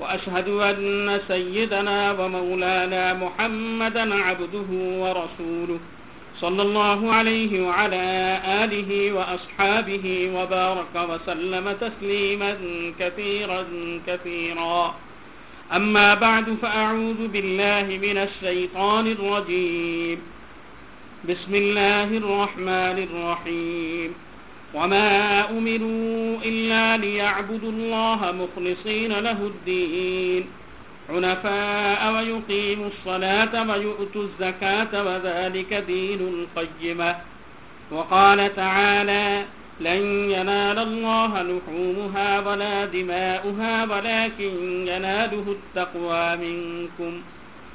وأشهد أن سيدنا ومولانا محمدا عبده ورسوله صلى الله عليه وعلى آله وأصحابه وبارك وسلم تسليما كثيرا كثيرا. أما بعد فأعوذ بالله من الشيطان الرجيم. بسم الله الرحمن الرحيم. وما أمروا إلا ليعبدوا الله مخلصين له الدين حنفاء ويقيموا الصلاة ويؤتوا الزكاة وذلك دين القيمة وقال تعالى لن ينال الله لحومها ولا دماؤها ولكن يناله التقوى منكم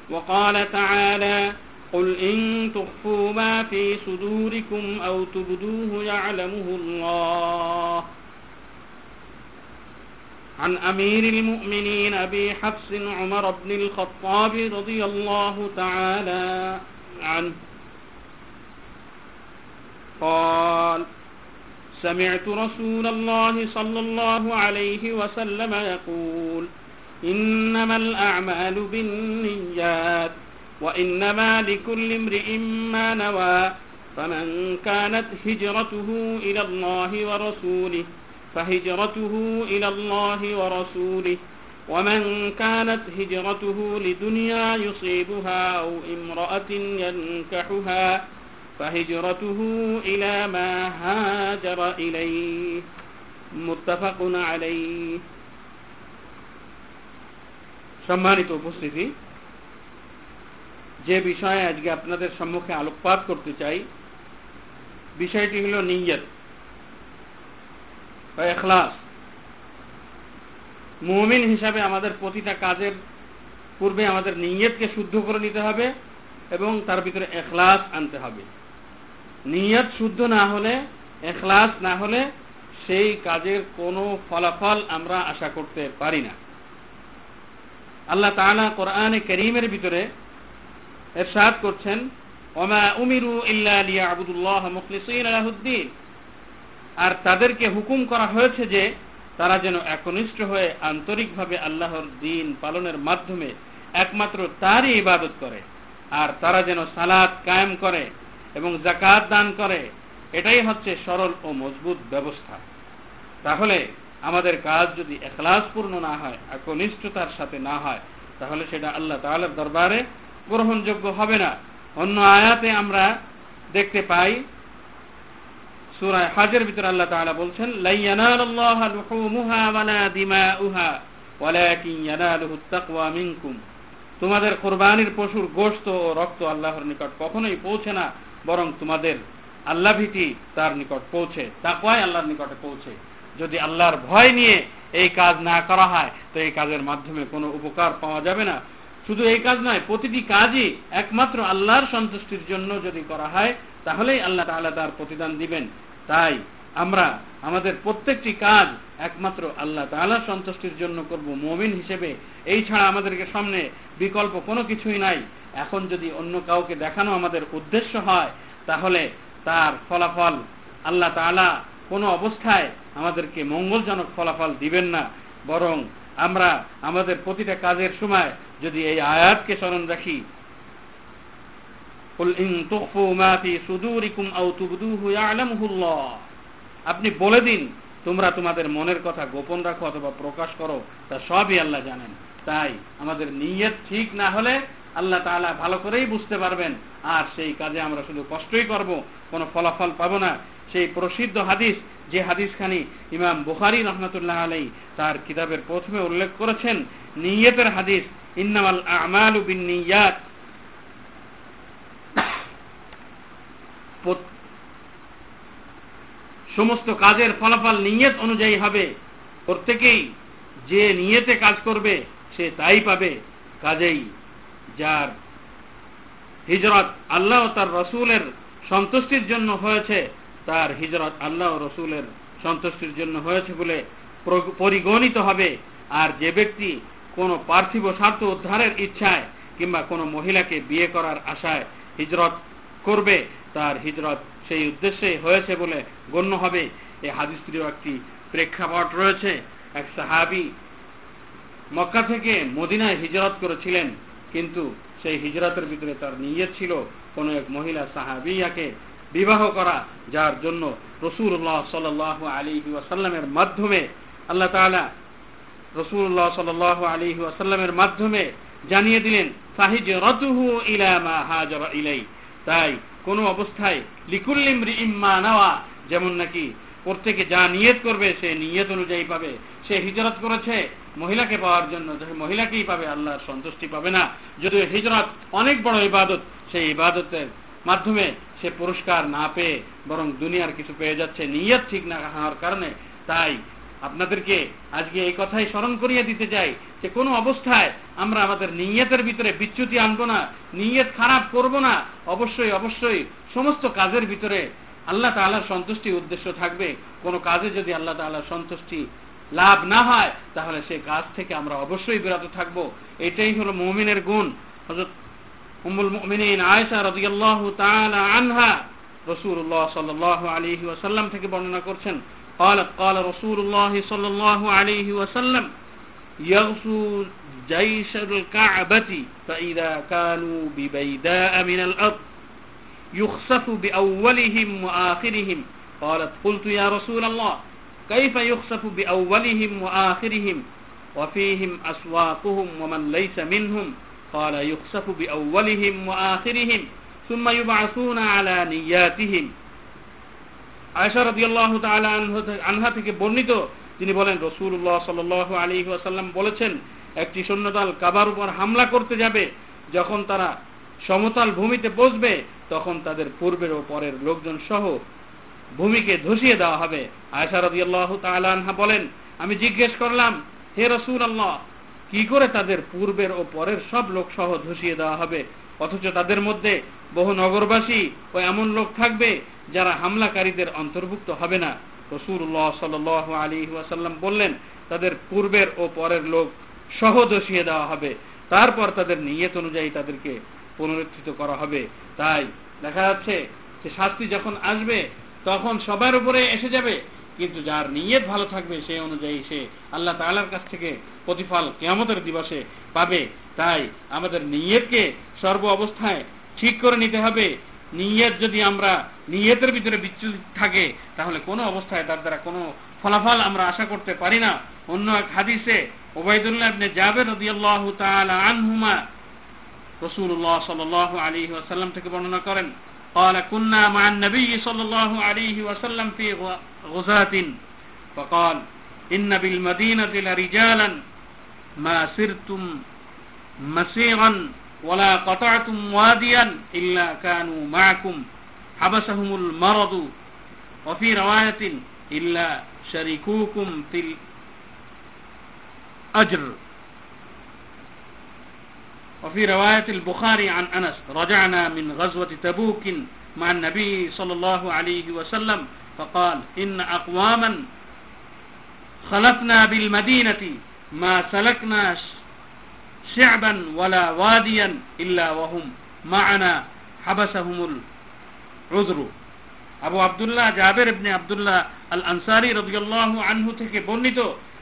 وقال تعالى قل إن تخفوا ما في صدوركم أو تبدوه يعلمه الله. عن أمير المؤمنين أبي حفص عمر بن الخطاب رضي الله تعالى عنه. قال سمعت رسول الله صلى الله عليه وسلم يقول إنما الأعمال بالنيات. وإنما لكل امرئ ما نوى فمن كانت هجرته إلى الله ورسوله فهجرته إلى الله ورسوله ومن كانت هجرته لدنيا يصيبها أو امرأة ينكحها فهجرته إلى ما هاجر إليه متفق عليه সম্মানিত উপস্থিতি যে বিষয়ে আজকে আপনাদের সম্মুখে আলোকপাত করতে চাই, বিষয়টি হল নিয়ত বা এখলাস। মুমিন হিসাবে আমাদের প্রতিটা কাজের পূর্বে আমাদের নিয়তকে শুদ্ধ করে নিতে হবে এবং তার ভিতরে এখলাস আনতে হবে। নিয়ত শুদ্ধ না হলে, এখলাস না হলে সেই কাজের কোনো ফলাফল আমরা আশা করতে পারি না। আল্লাহ তাআলা কোরআনে করিমের ভিতরে এরশাদ করছেন, ওমা উমিরু ইল্লা লিয়াবুদুল্লাহ মুখলিসিন লাহুদ্দিন আর তাদেরকে হুকুম করা হয়েছে যে, তারা যেন একনিষ্ঠ হয়ে আন্তরিকভাবে আল্লাহর দিন পালনের মাধ্যমে একমাত্র তারই ইবাদত করে, আর তারা যেন সালাদ কায়েম করে এবং জাকাত দান করে, এটাই হচ্ছে সরল ও মজবুত ব্যবস্থা। তাহলে আমাদের কাজ যদি এখলাসপূর্ণ না হয়, একনিষ্ঠতার সাথে না হয়, তাহলে সেটা আল্লাহ তাআলার দরবারে গ্রহণযোগ্য হবে না। অন্য আয়াতে আমরা দেখতে পাই, সূরা হজের ভিতরে আল্লাহ তাআলা বলছেন লা ইয়ানালুল্লাহু লুহুমুহা ওয়ালা দিমাউহা, ওয়ালাকিন ইয়ানালুহু তাকওয়া মিনকুম। তোমাদের কুরবানির পশুর গোশত ও রক্ত আল্লাহর নিকট কখনোই পৌঁছে না, বরং তোমাদের আল্লাহ ভীতি তার নিকট পৌঁছে, তাকওয়াই আল্লাহর নিকটে পৌঁছে। যদি আল্লাহর ভয় নিয়ে এই কাজ না করা হয়, তো এই কাজের মাধ্যমে কোনো উপকার পাওয়া যাবে না। শুধু এই কাজ নয়, প্রতিটি কাজই একমাত্র আল্লাহর সন্তুষ্টির জন্য যদি করা হয়, তাহলেই আল্লাহ তাআলা তার প্রতিদান দিবেন। তাই আমরা আমাদের প্রত্যেকটি কাজ একমাত্র আল্লাহ তাআলার সন্তুষ্টির জন্য করব। মুমিন হিসেবে এই ছাড়া আমাদেরকে সামনে বিকল্প কোনো কিছুই নাই। এখন যদি অন্য কাউকে দেখানো আমাদের উদ্দেশ্য হয়, তাহলে তার ফলাফল আল্লাহ তাআলা কোনো অবস্থায় আমাদেরকে মঙ্গলজনক ফলাফল দিবেন না। বরং আমরা আমাদের প্রতিটা কাজের সময় যদি এই আয়াতকে স্মরণ রাখি আপনি বলে দিন, তোমরা তোমাদের মনের কথা গোপন রাখো অথবা প্রকাশ করো, তা সবই আল্লাহ জানেন। তাই আমাদের নিয়ত ঠিক না হলে আল্লাহ তাআলা ভালো করেই বুঝতে পারবেন, আর সেই কাজে আমরা শুধু কষ্টই করব, কোনো ফলাফল পাবো না। সেই প্রসিদ্ধ হাদিস, যে হাদিসখানি ইমাম বুখারি রহমতুল্লাহ আলাই তার কিতাবের প্রথমে উল্লেখ করেছেন, নিয়তের হাদিস ইন্নামাল আমালু বিন নিয়াত সমস্ত কাজের ফলাফল নিয়ত অনুযায়ী হবে। প্রত্যেকেই যে নিয়েতে কাজ করবে, সে তাই পাবে। কাজেই যার হিজরত আল্লাহ তার রসুলের সন্তুষ্টির জন্য হয়েছে, তার হিজরত আল্লাহ রসুলের সন্তুষ্টির জন্য হয়েছে বলে পরিগণিত হবে। আর যে ব্যক্তি কোনো পার্থিব স্বার্থ উদ্ধারের ইচ্ছায় কিংবা কোনো মহিলাকে বিয়ে করার আশায় হিজরত করবে, তার হিজরত সেই উদ্দেশ্যে হয়েছে বলে গণ্য হবে। এই হাদিসটিরও একটি প্রেক্ষাপট রয়েছে। এক সাহাবি মক্কা থেকে মদিনায় হিজরত করেছিলেন, কিন্তু সেই হিজরতের ভিতরে তার নিয়ত ছিল কোন এক মহিলা সাহাবিয়াকে বিবাহ করা, যার জন্য রসুল্লাহ সাল আলী ওয়াসাল্লামের মাধ্যমে আল্লাহ তালা রসুল্লাহ সাল আলী ওয়াসাল্লামের মাধ্যমে জানিয়ে দিলেন সাহিজ রতুহু ইলামা হাজর ইলাই তাই কোন অবস্থায় লিকুল্লিম ইম্মা নেওয়া, যেমন নাকি প্রত্যেকে যা নিয়ত করবে সে নিয়ত অনুযায়ী পাবে। সে হিজরত করেছে, মহিলাকে পাওয়ার জন্য। মহিলাকেই পাবে, আল্লাহর সন্তুষ্টি পাবে না। যদিও হিজরত অনেক বড় ইবাদত, সেই ইবাদতের মাধ্যমে সে পুরস্কার না পেয়ে বরং দুনিয়ার কিছু পেয়ে যাচ্ছে, নিয়ত ঠিক না হওয়ার কারণে। তাই আপনাদেরকে আজকে এই কথাই স্মরণ করিয়ে দিতে চাই যে কোনো অবস্থায় আমরা আমাদের নিয়তের ভিতরে বিচ্যুতি আনব না, নিয়ত খারাপ করব না, অবশ্যই অবশ্যই সমস্ত কাজের ভিতরে আল্লাহ তাল্লাহর সন্তুষ্টি উদ্দেশ্য থাকবে। কোনো কাজে যদি আল্লাহ তাল্লাহর সন্তুষ্টি লাভ না হয়, তাহলে সে কাজ থেকে আমরা অবশ্যই বিরত থাকব। এটাই হলো মমিনের গুণ। হজরত উমুল মুমিনিন আয়েশা রাদিয়াল্লাহু তাআলা আনহা রাসূলুল্লাহ সাল্লাল্লাহু আলাইহি ওয়াসাল্লাম থেকে বর্ণনা করছেন قالت قال رسول الله صلى الله عليه وسلم يغزو جيش الكعبة فإذا كانوا ببيداء من الأرض يخسف بأولهم وآخرهم. قالت قلت يا رسول الله كيف يخسف بأولهم وآخرهم؟ وفيهم أسواقهم ومن ليس منهم. قال يخسف بأولهم وآخرهم ثم يبعثون على نياتهم. আয়সা রাদিয়াল্লাহু তাআলা আনহা থেকে বর্ণিত, তিনি বলেন রসুল্লাহ সাল আলী ওয়াসাল্লাম বলেছেন, একটি সৈন্যদল কাবার উপর হামলা করতে যাবে, যখন তারা সমতল ভূমিতে বসবে, তখন তাদের পূর্বের ও পরের লোকজন সহ ভূমিকে ধসিয়ে দেওয়া হবে। আয়সা রাদিয়াল্লাহু তাআলা আনহা বলেন, আমি জিজ্ঞেস করলাম, হে রসুল আল্লাহ কি করে তাদের পূর্বের ও পরের সব লোক সহ ধসিয়ে দেওয়া হবে? অথচ তাদের মধ্যে বহু নগরবাসী ও এমন লোক থাকবে যারা হামলাকারীদের অন্তর্ভুক্ত হবে না। রসুল্লাহ সাল আলী ওয়াসাল্লাম বললেন, তাদের পূর্বের ও পরের লোক সহ ধসিয়ে দেওয়া হবে। তারপর তাদের নিয়ত অনুযায়ী তাদেরকে পুনরুত্থিত করা হবে। তাই দেখা যাচ্ছে যে শাস্তি যখন আসবে, তখন সবার উপরে এসে যাবে। কিন্তু যার নিয়ত ভালো থাকবে সেই অনুযায়ী সে আল্লাহ তালার কাছ থেকে প্রতিফল কেয়ামতের দিবসে পাবে। তাই আমাদের নিয়তকে সর্ব অবস্থায় ঠিক করে নিতে হবে। নিয়ত যদি আমরা নিয়তের ভিতরে বিচ্যুত থাকে, তাহলে কোনো অবস্থায় তার দ্বারা কোনো ফলাফল আমরা আশা করতে পারি না। অন্য এক হাদিসে ওবায়দুল্লাহ ইবনে জাবের রাদিয়াল্লাহু তাআলা আনহুমা রাসূলুল্লাহ সাল্লাল্লাহু আলাইহি ওয়াসাল্লাম থেকে বর্ণনা করেন قال كنا مع النبي صلى الله عليه وسلم في غزاة. فقال إن بالمدينة لرجالا ما سرتم مسيرا ولا قطعتم واديا إلا كانوا معكم. حبسهم المرض. وفي رواية إلا شريكوكم في الأجر. وفي رواية البخاري عن أنس رجعنا من غزوة تبوك مع النبي صلى الله عليه وسلم فقال إن أقواما خلفنا بالمدينة ما سلكنا شعبا ولا واديا إلا وهم معنا حبسهم العذر আবু আবদুল্লাহ জাবের ইবনে আবদুল্লাহ আল আনসারি রাদিয়াল্লাহু আনহু থেকে বর্ণিত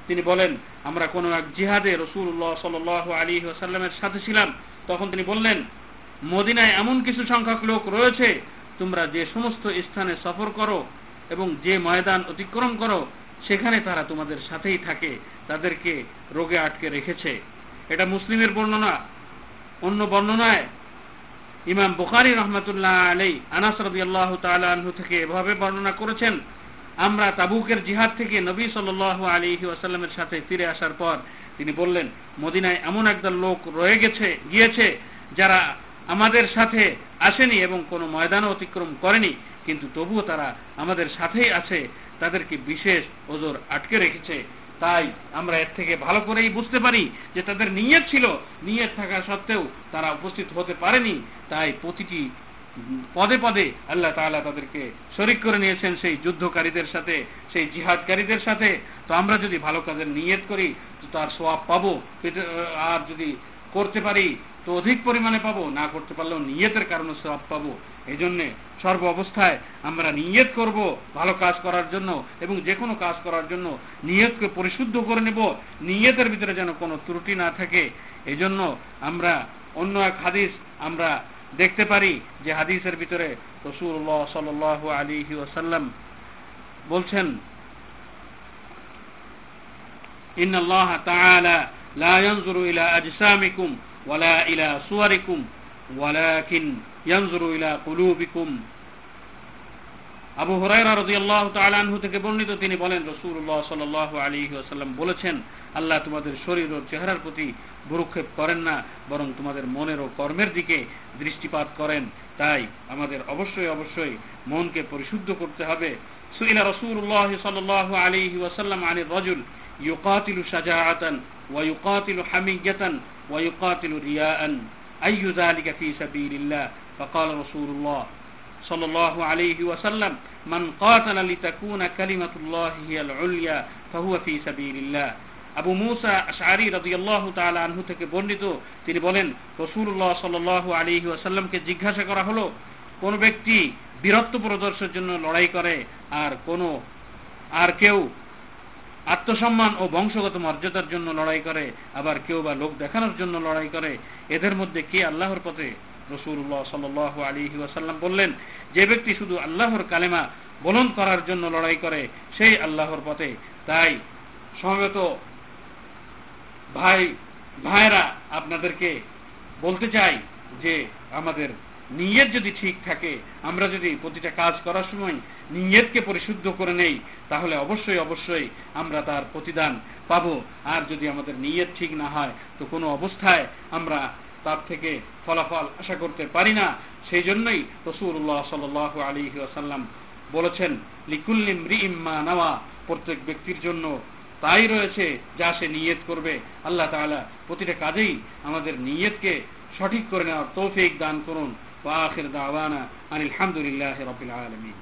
তিনি বলেন, আমরা কোন এক জিহাদে রসুল্লাহ সাল আলী ওসাল্লামের সাথে ছিলাম। তখন তিনি বললেন, মদিনায় এমন কিছু সংখ্যক লোক রয়েছে, তোমরা যে সমস্ত স্থানে সফর করো এবং যে ময়দান অতিক্রম করো, সেখানে তারা তোমাদের সাথেই থাকে, তাদেরকে রোগে আটকে রেখেছে। এটা মুসলিমের বর্ণনা। অন্য বর্ণনায় ইমাম বুখারি রহমতুল্লাহ আলাই আনাস রবি আল্লাহ তালু থেকে এভাবে বর্ণনা করেছেন আমরা তাবুকের জিহাদ থেকে নবী সাল আলী ওয়াসাল্লামের সাথে ফিরে আসার পর তিনি বললেন, মদিনায় এমন একদল লোক রয়ে গেছে, গিয়েছে, যারা আমাদের সাথে আসেনি এবং কোনো ময়দান অতিক্রম করেনি, কিন্তু তবুও তারা আমাদের সাথেই আছে, তাদেরকে বিশেষ ওজোর আটকে রেখেছে। তাই আমরা এর থেকে ভালো করেই বুঝতে পারি যে তাদের নিয়ত ছিল, নিয়ত থাকা সত্ত্বেও তারা উপস্থিত হতে পারেনি। তাই প্রতিটি পদে পদে আল্লাহ তাআলা তাদেরকে শরিক করে নিয়েছেন সেই যুদ্ধকারীদের সাথে, সেই জিহাদকারীদের সাথে। তো আমরা যদি ভালো কাজের নিয়ত করি, তো তার সোয়াব পাবো। আর যদি করতে পারি, তো অধিক পরিমাণে পাবো। না করতে পারলেও নিয়তের কারণে সব পাবো। এই জন্যে সর্ব অবস্থায় আমরা নিয়ত করব ভালো কাজ করার জন্য এবং যে কোনো কাজ করার জন্য নিয়তকে পরিশুদ্ধ করে নেব। নিয়তের ভিতরে যেন কোনো ত্রুটি না থাকে। এই জন্য আমরা অন্য এক হাদিস আমরা দেখতে পারি যে হাদিসের ভিতরে রসুল্লাহ সাল আলী ওসাল্লাম বলছেন ইন আল্লাহ তাআলা লা ইয়ানজুরু ইলা আজসামিকুম ওয়ালা ইলা সুয়ারিকুম, ওয়ালাকিন ইয়ানজুরু ইলা কুলুবিকুম। আবু হুরায়রা রাদিয়াল্লাহু তাআলা আনহু থেকে বর্ণিত তিনি বলেন, রাসূলুল্লাহ সাল্লাল্লাহু আলাইহি ওয়াসাল্লাম বলেছেন আল্লাহ তোমাদের শরীর ও চেহারার প্রতি ভ্রুক্ষেপ করেন না বরং তোমাদের মনের ও কর্মের দিকে দৃষ্টিপাত করেন তাই আমাদের অবশ্যই অবশ্যই মনকে পরিশুদ্ধ করতে হবে সুইলা রাসূলুল্লাহ সাল্লাল্লাহু আলাইহি ওয়াসাল্লাম আনির রাজুল ইউকাতিলু শাজাআতান ওয়া ইউকাতিলু হামিয়াতান ওয়া ইউকাতিলু রিয়াআন أي ذلك في سبيل الله فقال رسول الله صلى الله عليه وسلم من قاتل لتكون كلمة الله هي العليا فهو في سبيل الله আবু মুসা আশারি রাদিয়াল্লাহু তাআলা আনহু থেকে বর্ণিত, তিনি বলেন, রাসূলুল্লাহ সাল্লাল্লাহু আলাইহি ওয়াসাল্লামকে জিজ্ঞাসা করা হলো, কোন ব্যক্তি বীরত্ব প্রদর্শের জন্য লড়াই করে আর কোন, আর কেউ আত্মসম্মান ও বংশগত মর্যাদার জন্য লড়াই করে, আবার কেউ বা লোক দেখানোর জন্য লড়াই করে, এদের মধ্যে কে আল্লাহর পথে? রসুল্লাহ সাল আলী ওয়াসাল্লাম বললেন, যে ব্যক্তি শুধু আল্লাহর কালেমা বলন করার জন্য লড়াই করে, সেই আল্লাহর পথে। তাই সমবেত ভাই ভাইরা আপনাদেরকে বলতে চাই যে আমাদের নিয়ত যদি ঠিক থাকে, আমরা যদি প্রতিটা কাজ করার সময় নিয়তকে পরিশুদ্ধ করে নেই, তাহলে অবশ্যই অবশ্যই আমরা তার প্রতিদান পাব। আর যদি আমাদের নিয়ত ঠিক না হয়, তো কোনো অবস্থায় আমরা তার থেকে ফলাফল আশা করতে পারি না। সেই জন্যই রসুল্লাহ সাল আলী আসাল্লাম বলেছেন লিকুল্লিম রিম্মা নাওয়া, প্রত্যেক ব্যক্তির জন্য তাই রয়েছে যা সে নিয়ত করবে। আল্লাহ তাআলা প্রতিটা কাজেই আমাদের নিয়তকে সঠিক করে নেওয়ার তৌফিক দান করুন। ওয়া আখির দাওয়ানা আনিল হামদুলিল্লাহি রাব্বিল আলামিন।